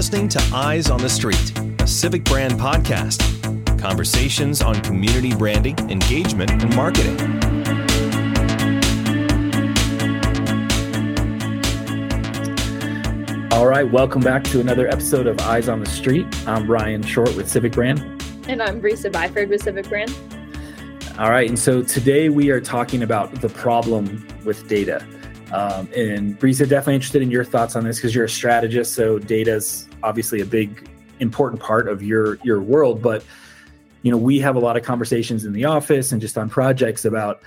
listening to Eyes on the Street, a civic brand podcast. Conversations on community branding, engagement, and marketing. All right, welcome back to another episode of Eyes on the Street. I'm Ryan Short with Civic Brand. And I'm Brisa Byford with Civic Brand. All right, and so today we are talking about the problem with data. Um, and Brisa, definitely interested in your thoughts on this because you're a strategist. So data is obviously a big, important part of your your world. But you know, we have a lot of conversations in the office and just on projects about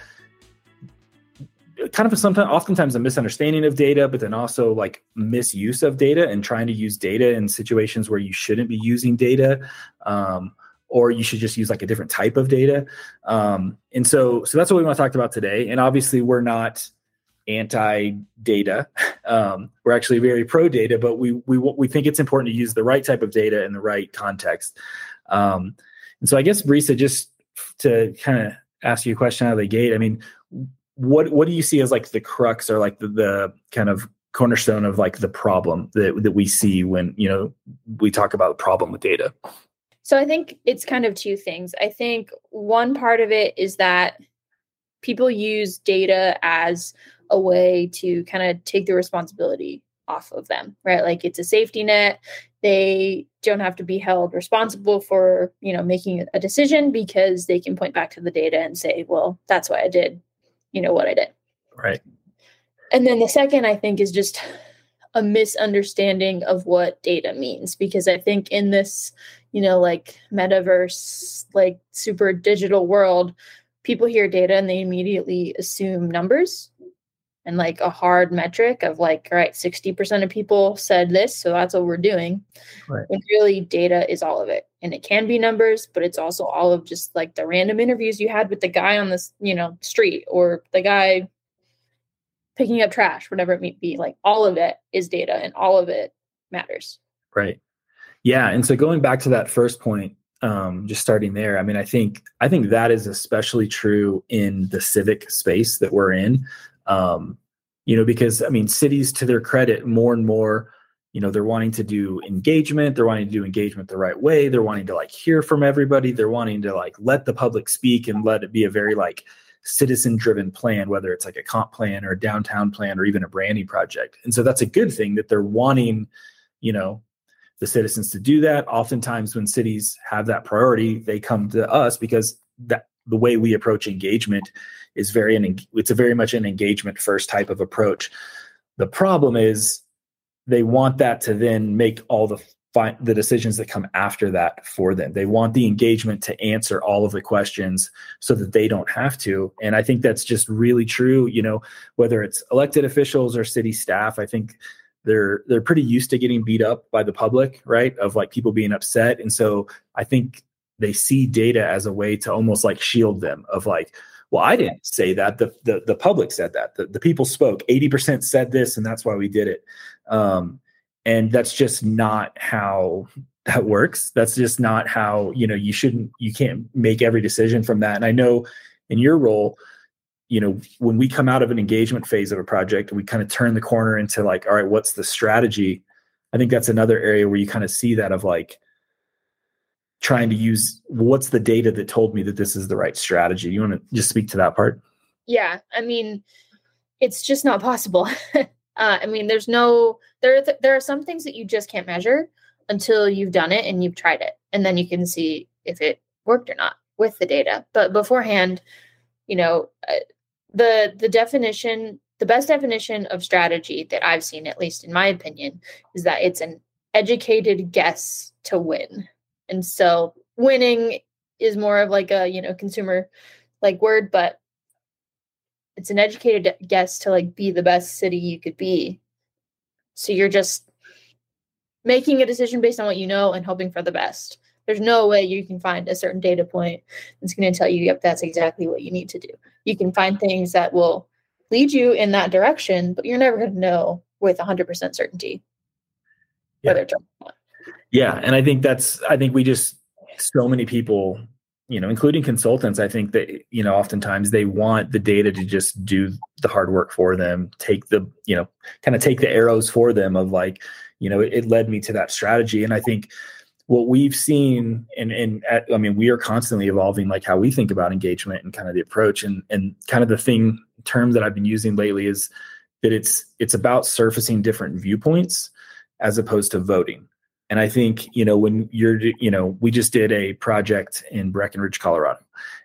kind of a sometimes oftentimes a misunderstanding of data but then also like misuse of data and trying to use data in situations where you shouldn't be using data um, or you should just use like a different type of data um, and so so that's what we want to talk about today and obviously we're not anti data. Um, we're actually very pro data, but we we we think it's important to use the right type of data in the right context. Um, and so, I guess Brisa, just to kind of ask you a question out of the gate. I mean, what what do you see as like the crux or like the, the kind of cornerstone of like the problem that that we see when you know we talk about the problem with data? So I think it's kind of two things. I think one part of it is that people use data as a way to kind of take the responsibility off of them, right? Like it's a safety net. They don't have to be held responsible for, you know, making a decision because they can point back to the data and say, well, that's why I did, you know, what I did. Right. And then the second, I think, is just a misunderstanding of what data means because I think in this, you know, like metaverse, like super digital world, people hear data and they immediately assume numbers and like a hard metric of like, all right, 60% of people said this, so that's what we're doing. Right. And really, data is all of it. And it can be numbers, but it's also all of just like the random interviews you had with the guy on this, you know, street or the guy picking up trash, whatever it may be. Like all of it is data and all of it matters. Right. Yeah. And so going back to that first point, um, just starting there, I mean, I think I think that is especially true in the civic space that we're in um, you know because i mean cities to their credit more and more you know they're wanting to do engagement they're wanting to do engagement the right way they're wanting to like hear from everybody they're wanting to like let the public speak and let it be a very like citizen driven plan whether it's like a comp plan or a downtown plan or even a branding project. And so that's a good thing that they're wanting you know the citizens to do that. Oftentimes when cities have that priority they come to us because that the way we approach engagement is very an, it's a very much an engagement first type of approach. The problem is they want that to then make all the fi- the decisions that come after that for them. They want the engagement to answer all of the questions so that they don't have to. And I think that's just really true, you know, whether it's elected officials or city staff, I think they're they're pretty used to getting beat up by the public, right? Of like people being upset. And so I think they see data as a way to almost like shield them of like well i didn't say that. The the, the public said that. The, the people spoke. 80% said this and that's why we did it. Um, and that's just not how that works. That's just not how you know you shouldn't you can't make every decision from that. And i know in your role you know when we come out of an engagement phase of a project we kind of turn the corner into like all right what's the strategy? I think that's another area where you kind of see that of like trying to use what's the data that told me that this is the right strategy? You want to just speak to that part? Yeah i mean it's just not possible. Uh, i mean there's no there th- there are some things that you just can't measure until you've done it and you've tried it and then you can see if it worked or not with the data. But beforehand you know uh, the the definition the best definition of strategy that i've seen at least in my opinion is that it's an educated guess to win and so winning is more of like a, you know, consumer like word, but it's an educated guess to like be the best city you could be. So you're just making a decision based on what you know and hoping for the best. There's no way you can find a certain data point that's going to tell you, yep, that's exactly what you need to do. You can find things that will lead you in that direction, but you're never going to know with 100% certainty yeah. whether it's yeah, and I think that's I think we just so many people, you know, including consultants, I think that you know, oftentimes they want the data to just do the hard work for them, take the, you know, kind of take the arrows for them of like, you know it, it led me to that strategy. And i think what we've seen and and at, i mean we are constantly evolving like how we think about engagement and kind of the approach. And and kind of the thing term that i've been using lately is that it's it's about surfacing different viewpoints as opposed to voting and i think you know when you're you know we just did a project in breckenridge colorado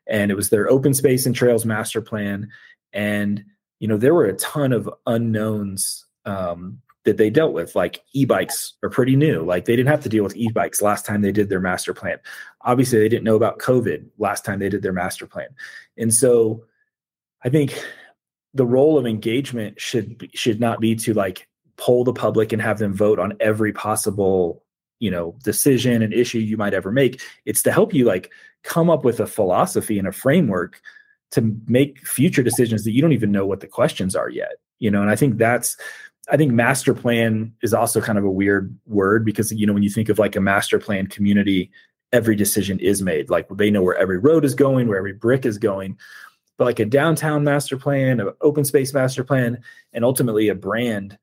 and it was their open space and trails master plan and you know there were a ton of unknowns um, that they dealt with. Like e-bikes are pretty new. Like they didn't have to deal with e-bikes last time they did their master plan. Obviously, they didn't know about COVID last time they did their master plan. And so I think the role of engagement should should not be to like poll the public and have them vote on every possible you know decision and issue you might ever make it's to help you like come up with a philosophy and a framework to make future decisions that you don't even know what the questions are yet you know and i think that's I think master plan is also kind of a weird word because you know when you think of like a master plan community, every decision is made. Like they know where every road is going, where every brick is going. But like a downtown master plan, an open space master plan, and ultimately a brand,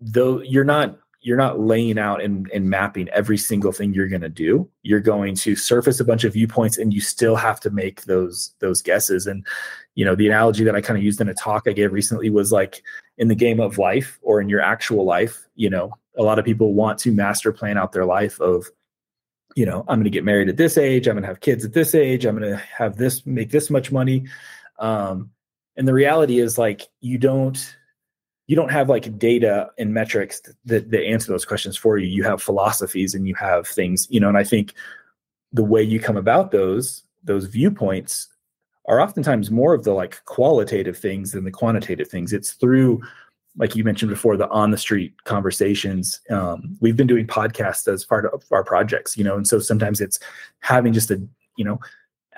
though you're not you're not laying out and, and mapping every single thing you're going to do. You're going to surface a bunch of viewpoints and you still have to make those those guesses. And you know the analogy that i kind of used in a talk i gave recently was like in the game of life or in your actual life you know a lot of people want to master plan out their life of you know i'm going to get married at this age i'm going to have kids at this age i'm going to have this make this much money. Um, and the reality is like you don't you don't have like data and metrics that, that answer those questions for you you have philosophies and you have things you know and i think the way you come about those those viewpoints are oftentimes more of the like qualitative things than the quantitative things. It's through, like you mentioned before, the on the street conversations. Um, we've been doing podcasts as part of our projects, you know, and so sometimes it's having just a, you know,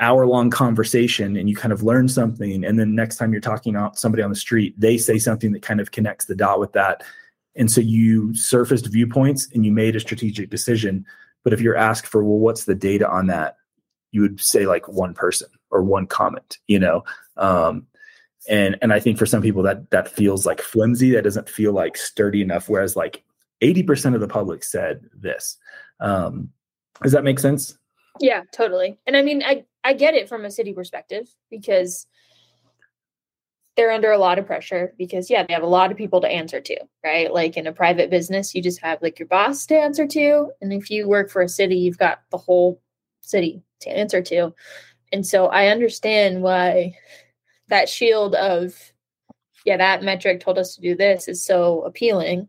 hour long conversation and you kind of learn something. And then next time you're talking to somebody on the street, they say something that kind of connects the dot with that. And so you surfaced viewpoints and you made a strategic decision. But if you're asked for, well, what's the data on that? You would say like one person or one comment, you know. Um, and and I think for some people that that feels like flimsy. That doesn't feel like sturdy enough. Whereas like eighty percent of the public said this. Um, does that make sense? Yeah, totally. And I mean, I I get it from a city perspective because they're under a lot of pressure because yeah, they have a lot of people to answer to, right? Like in a private business, you just have like your boss to answer to, and if you work for a city, you've got the whole city to answer to. And so I understand why that shield of, yeah, that metric told us to do this is so appealing.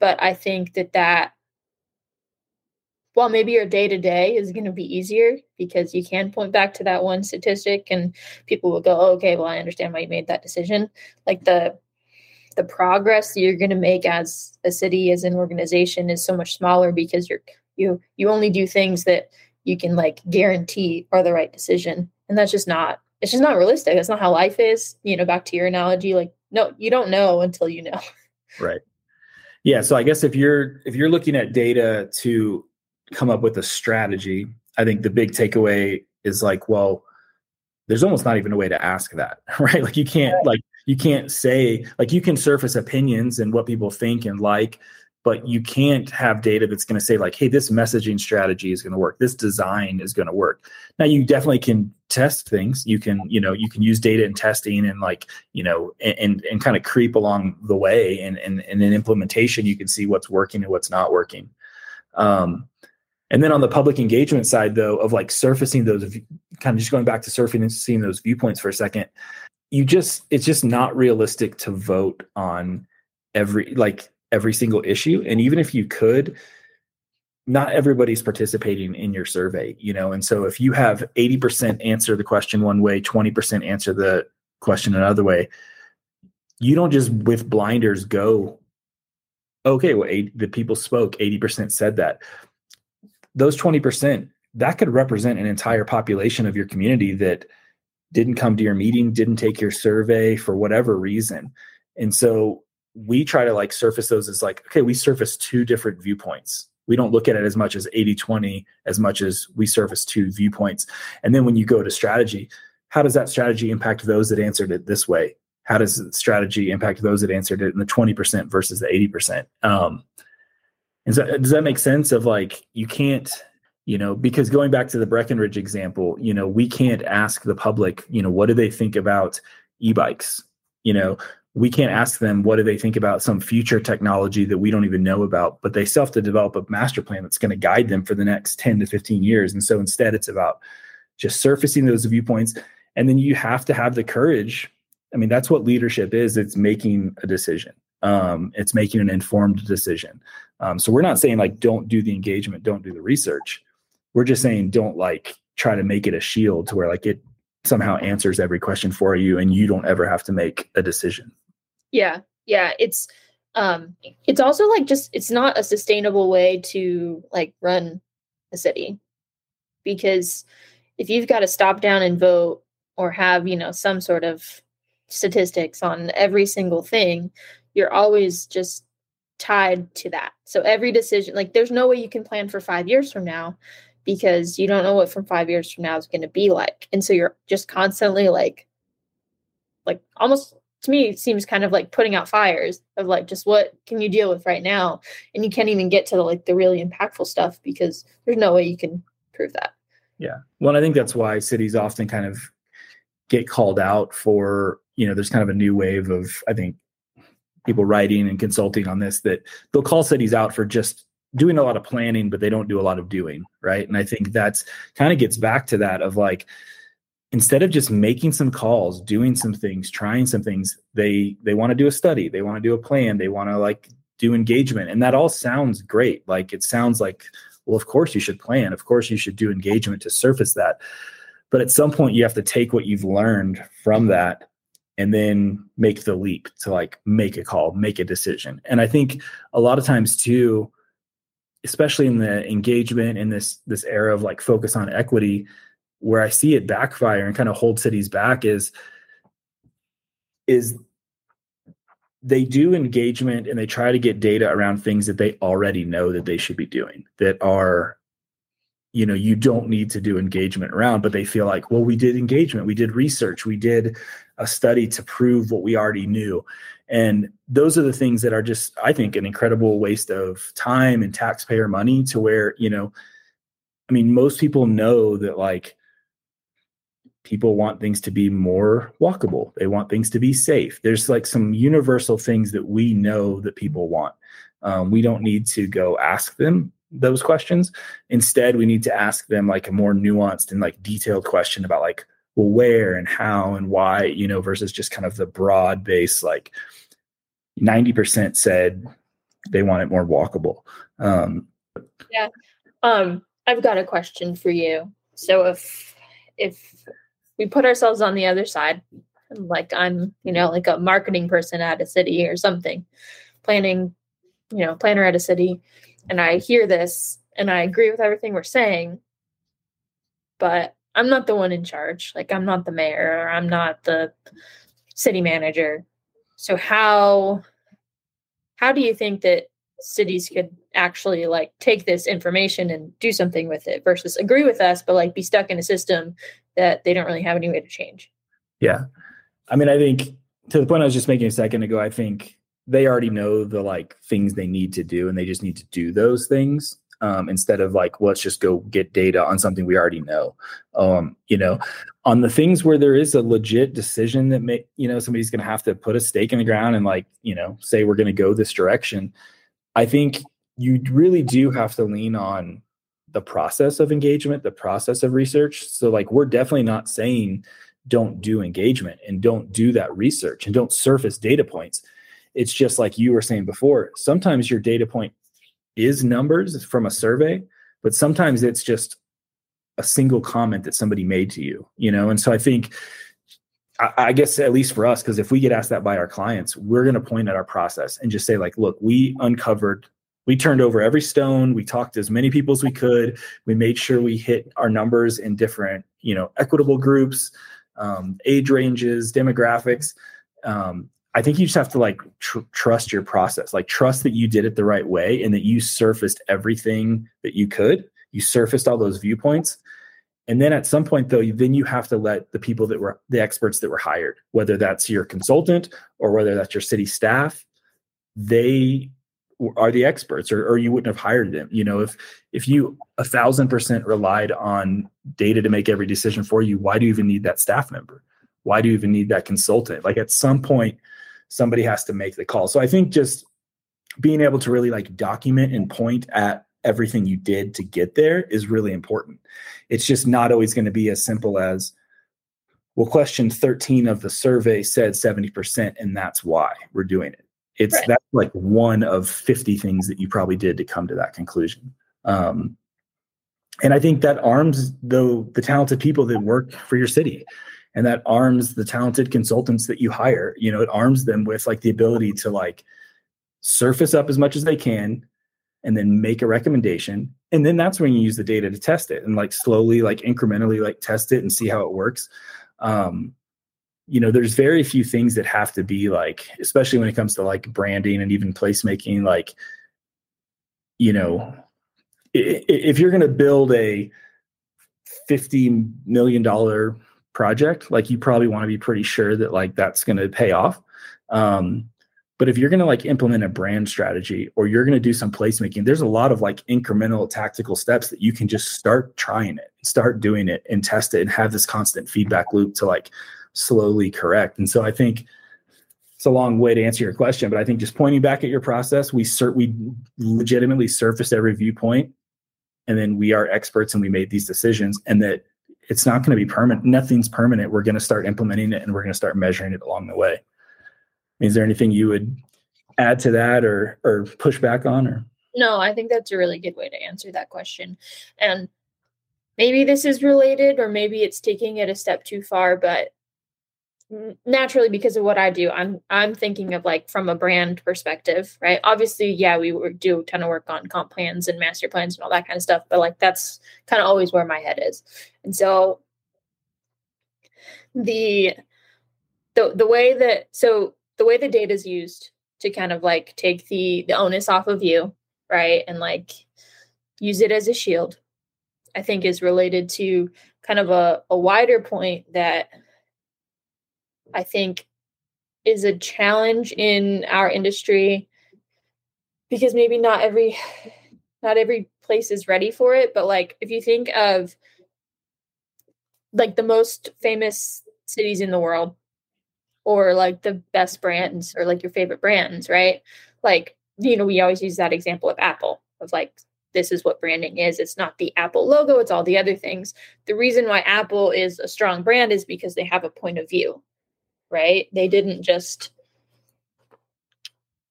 But I think that that, while maybe your day to day is going to be easier because you can point back to that one statistic and people will go, oh, okay, well, I understand why you made that decision. Like the, the progress you're going to make as a city as an organization is so much smaller because you're you you only do things that you can like guarantee are the right decision. And that's just not, it's just not realistic. That's not how life is. You know, back to your analogy, like, no, you don't know until you know. Right. Yeah. So I guess if you're if you're looking at data to come up with a strategy, I think the big takeaway is like, well, there's almost not even a way to ask that, right? Like you can't like you can't say like you can surface opinions and what people think and like, but you can't have data that's going to say like hey this messaging strategy is going to work. This design is going to work. Now you definitely can test things. You can you know you can use data and testing and like you know and and kind of creep along the way and and, and in implementation you can see what's working and what's not working. Um and then on the public engagement side though of like surfacing those kind of just going back to surfing and seeing those viewpoints for a second you just it's just not realistic to vote on every like every single issue. And even if you could not everybody's participating in your survey you know? And so if you have 80% answer the question one way 20% answer the question another way you don't just with blinders go okay well eight, the people spoke 80% said that those 20% that could represent an entire population of your community that didn't come to your meeting didn't take your survey for whatever reason. And so we try to like surface those as like okay we surface two different viewpoints. We don't look at it as much as 80 20 as much as we surface two viewpoints. And then when you go to strategy how does that strategy impact those that answered it this way? How does the strategy impact those that answered it in the 20% versus the 80% um, And so does that make sense of like you can't, you know, because going back to the Breckenridge example, you know, we can't ask the public, you know, what do they think about e-bikes? You know, we can't ask them what do they think about some future technology that we don't even know about, but they still have to develop a master plan that's going to guide them for the next 10 to 15 years. And so instead it's about just surfacing those viewpoints. And then you have to have the courage. I mean, that's what leadership is. It's making a decision um, it's making an informed decision um, so we're not saying like don't do the engagement don't do the research. We're just saying don't like try to make it a shield to where like it somehow answers every question for you and you don't ever have to make a decision. Yeah yeah it's um it's also like just it's not a sustainable way to like run a city. Because if you've got to stop down and vote or have you know some sort of statistics on every single thing you're always just tied to that. So every decision, like there's no way you can plan for five years from now because you don't know what from five years from now is going to be like. And so you're just constantly like, like almost to me it seems kind of like putting out fires of like just what can you deal with right now and you can't even get to the like the really impactful stuff because there's no way you can prove that yeah well i think that's why cities often kind of get called out for you know there's kind of a new wave of i think people writing and consulting on this that they'll call cities out for just doing a lot of planning but they don't do a lot of doing right? And i think that's kind of gets back to that of like instead of just making some calls doing some things trying some things they they want to do a study they want to do a plan they want to like do engagement. And that all sounds great. Like it sounds like well of course you should plan. Of course you should do engagement to surface that. But at some point you have to take what you've learned from that and then make the leap to like make a call, make a decision. And I think a lot of times too, especially in the engagement in this this era of like focus on equity, where I see it backfire and kind of hold cities back is is they do engagement and they try to get data around things that they already know that they should be doing that are you know you don't need to do engagement around but they feel like well we did engagement we did research we did a study to prove what we already knew. And those are the things that are just i think an incredible waste of time and taxpayer money to where you know i mean most people know that like people want things to be more walkable. They want things to be safe. There's like some universal things that we know that people want. Um, we don't need to go ask them those questions. Instead, we need to ask them like a more nuanced and like detailed question about like, well, where and how and why, you know, versus just kind of the broad base, like 90% said they want it more walkable. Um, yeah. Um, I've got a question for you. So if, if we put ourselves on the other side, like I'm, you know, like a marketing person at a city or something, planning, you know, planner at a city, and I hear this and I agree with everything we're saying, but I'm not the one in charge. Like I'm not the mayor, or I'm not the city manager. So how how do you think that cities could actually like take this information and do something with it versus agree with us but like be stuck in a system that they don't really have any way to change? Yeah. I mean, I think to the point I was just making a second ago, I think they already know the like things they need to do and they just need to do those things um, instead of like let's just go get data on something we already know. Um, you know on the things where there is a legit decision that may you know somebody's going to have to put a stake in the ground and like you know say we're going to go this direction i think you really do have to lean on the process of engagement the process of research. So like we're definitely not saying don't do engagement and don't do that research and don't surface data points it's just like you were saying before. Sometimes your data point is numbers from a survey, but sometimes it's just a single comment that somebody made to you, you know? And so I think, I, I guess at least for us, because if we get asked that by our clients, we're going to point at our process and just say, like, look, we uncovered we turned over every stone we talked to as many people as we could we made sure we hit our numbers in different you know equitable groups um, age ranges demographics um, I think you just have to like tr- trust your process, like trust that you did it the right way and that you surfaced everything that you could. You surfaced all those viewpoints. And then at some point, though, then you have to let the people that were the experts that were hired, whether that's your consultant or whether that's your city staff, they are the experts or, or you wouldn't have hired them you know if if you a thousand percent relied on data to make every decision for you why do you even need that staff member why do you even need that consultant like at some point somebody has to make the call. So i think just being able to really like document and point at everything you did to get there is really important. It's just not always going to be as simple as well question 13 of the survey said 70% and that's why we're doing it. It's right. that's like one of 50 things that you probably did to come to that conclusion. Um, and i think that arms the the talented people that work for your city and that arms the talented consultants that you hire you know it arms them with like the ability to like surface up as much as they can and then make a recommendation. And then that's when you use the data to test it and like slowly like incrementally like test it and see how it works. Um, you know there's very few things that have to be like especially when it comes to like branding and even placemaking like you know if you're going to build a 50 million dollar project like you probably want to be pretty sure that like that's going to pay off um but if you're going to like implement a brand strategy or you're going to do some placemaking there's a lot of like incremental tactical steps that you can just start trying it start doing it and test it and have this constant feedback loop to like slowly correct. And so I think it's a long way to answer your question, but I think just pointing back at your process, we cert we legitimately surfaced every viewpoint, and then we are experts and we made these decisions, and that it's not going to be permanent. Nothing's permanent. We're going to start implementing it, and we're going to start measuring it along the way. Is there anything you would add to that, or or push back on, or? No, I think that's a really good way to answer that question, and maybe this is related, or maybe it's taking it a step too far, but naturally because of what I do, I'm I'm thinking of like from a brand perspective, right? Obviously, yeah, we do a ton of work on comp plans and master plans and all that kind of stuff, but like that's kind of always where my head is. And so the the the way that so the way the data is used to kind of like take the the onus off of you, right? And like use it as a shield, I think is related to kind of a, a wider point that I think is a challenge in our industry because maybe not every not every place is ready for it but like if you think of like the most famous cities in the world or like the best brands or like your favorite brands right? Like you know we always use that example of apple of like this is what branding is. It's not the apple logo it's all the other things. The reason why apple is a strong brand is because they have a point of view right? They didn't just,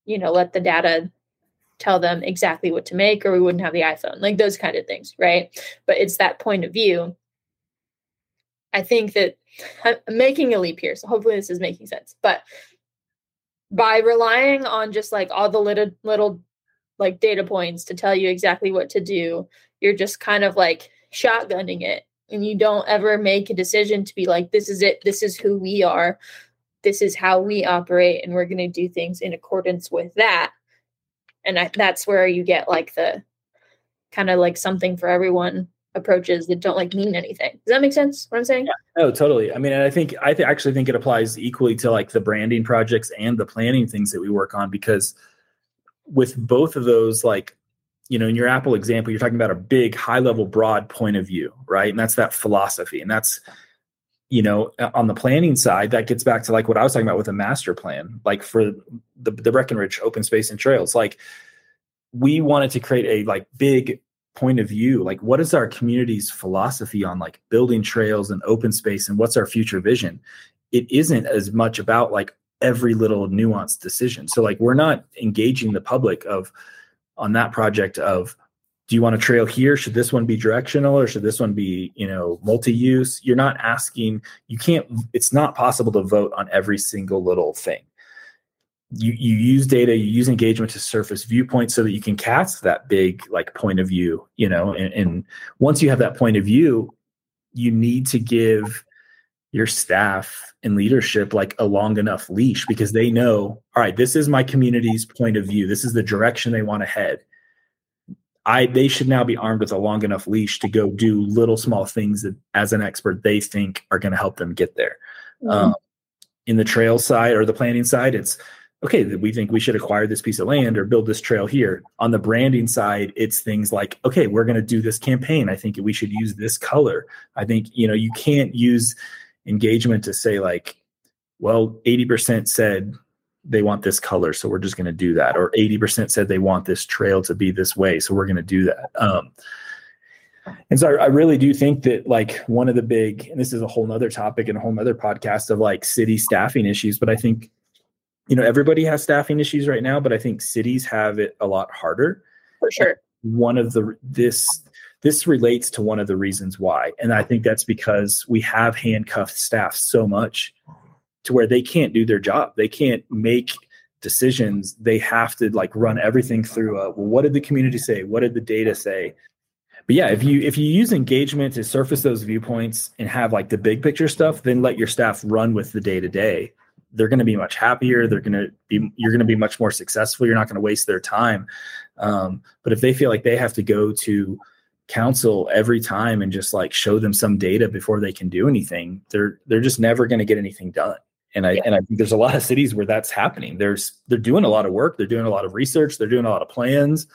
you know, let the data tell them exactly what to make or we wouldn't have the iPhone, like those kind of things, right? But it's that point of view. I think that I'm making a leap here, so hopefully this is making sense. But by relying on just like all the little little like data points to tell you exactly what to do, you're just kind of like shotgunning it and you don't ever make a decision to be like this is it this is who we are this is how we operate and we're going to do things in accordance with that and I, that's where you get like the kind of like something for everyone approaches that don't like mean anything. Does that make sense what i'm saying? Yeah. oh totally. I mean i think i th- actually think it applies equally to like the branding projects and the planning things that we work on because with both of those like you know in your apple example you're talking about a big high level broad point of view right? And that's that philosophy and that's you know, uh, on the planning side, that gets back to like what I was talking about with a master plan, like for the, the Breckenridge open space and trails. Like we wanted to create a like big point of view. Like what is our community's philosophy on like building trails and open space and what's our future vision? It isn't as much about like every little nuanced decision. So like we're not engaging the public of on that project of do you want a trail here? Should this one be directional or should this one be you know multi-use? You're not asking you can't it's not possible to vote on every single little thing. You you use data you use engagement to surface viewpoints so that you can cast that big like point of view you know and, and once you have that point of view you need to give your staff and leadership like a long enough leash because they know all right this is my community's point of view. This is the direction they want to head I they should now be armed with a long enough leash to go do little small things that as an expert they think are going to help them get there. Mm-hmm. Um, in the trail side or the planning side, it's okay, we think we should acquire this piece of land or build this trail here. On the branding side, it's things like, okay, we're going to do this campaign. I think we should use this color. I think, you know, you can't use engagement to say like, well, 80% said they want this color, so we're just going to do that. Or 80% said they want this trail to be this way, so we're going to do that. Um, and so I, I, really do think that like one of the big, and this is a whole nother topic and a whole nother podcast of like city staffing issues, but I think, you know, everybody has staffing issues right now, but I think cities have it a lot harder. For sure. one of the, this, this relates to one of the reasons why. And I think that's because we have handcuffed staff so much to where they can't do their job. They can't make decisions. They have to like run everything through a, well, what did the community say? What did the data say? but yeah, if you if you use engagement to surface those viewpoints and have like the big picture stuff, then let your staff run with the day to day. They're going to be much happier. They're going to be you're going to be much more successful. You're not going to waste their time. Um, but if they feel like they have to go to council every time and just like show them some data before they can do anything, they're they're just never going to get anything done. And I yeah. and I think there's a lot of cities where that's happening. There's they're doing a lot of work. They're doing a lot of research. They're doing a lot of plans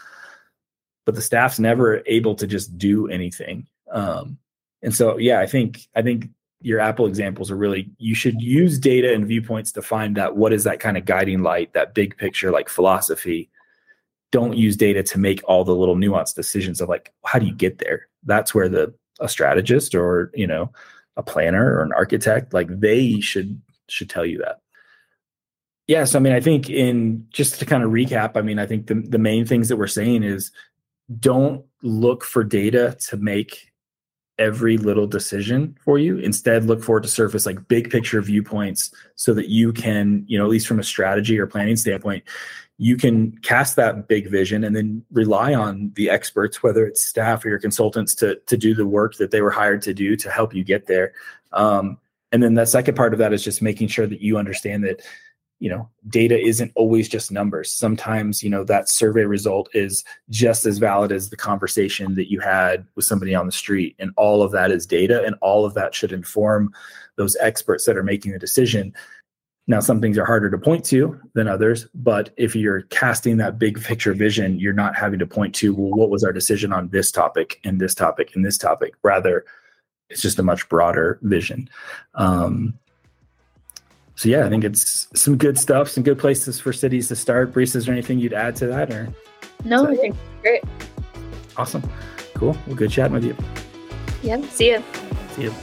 but the staff's never able to just do anything. Um, and so, yeah, I think I think your Apple examples are really you should use data and viewpoints to find that what is that kind of guiding light, that big picture like philosophy. Don't use data to make all the little nuanced decisions of like how do you get there. That's where the a strategist or you know a planner or an architect like they should should tell you that. Yeah, so I mean, I think in just to kind of recap, I mean, I think the the main things that we're saying is don't look for data to make every little decision for you instead look for it to surface like big picture viewpoints so that you can you know at least from a strategy or planning standpoint you can cast that big vision and then rely on the experts whether it's staff or your consultants to to do the work that they were hired to do to help you get there um, and then the second part of that is just making sure that you understand that you know data isn't always just numbers. Sometimes you know that survey result is just as valid as the conversation that you had with somebody on the street. And all of that is data and all of that should inform those experts that are making the decision. Now some things are harder to point to than others but if you're casting that big picture vision you're not having to point to well what was our decision on this topic and this topic and this topic? Rather it's just a much broader vision um, so yeah, I think it's some good stuff, some good places for cities to start. Brees, is there anything you'd add to that or? No, I think great. Awesome. Cool. Well, good chatting with you. Yeah. See you. See you.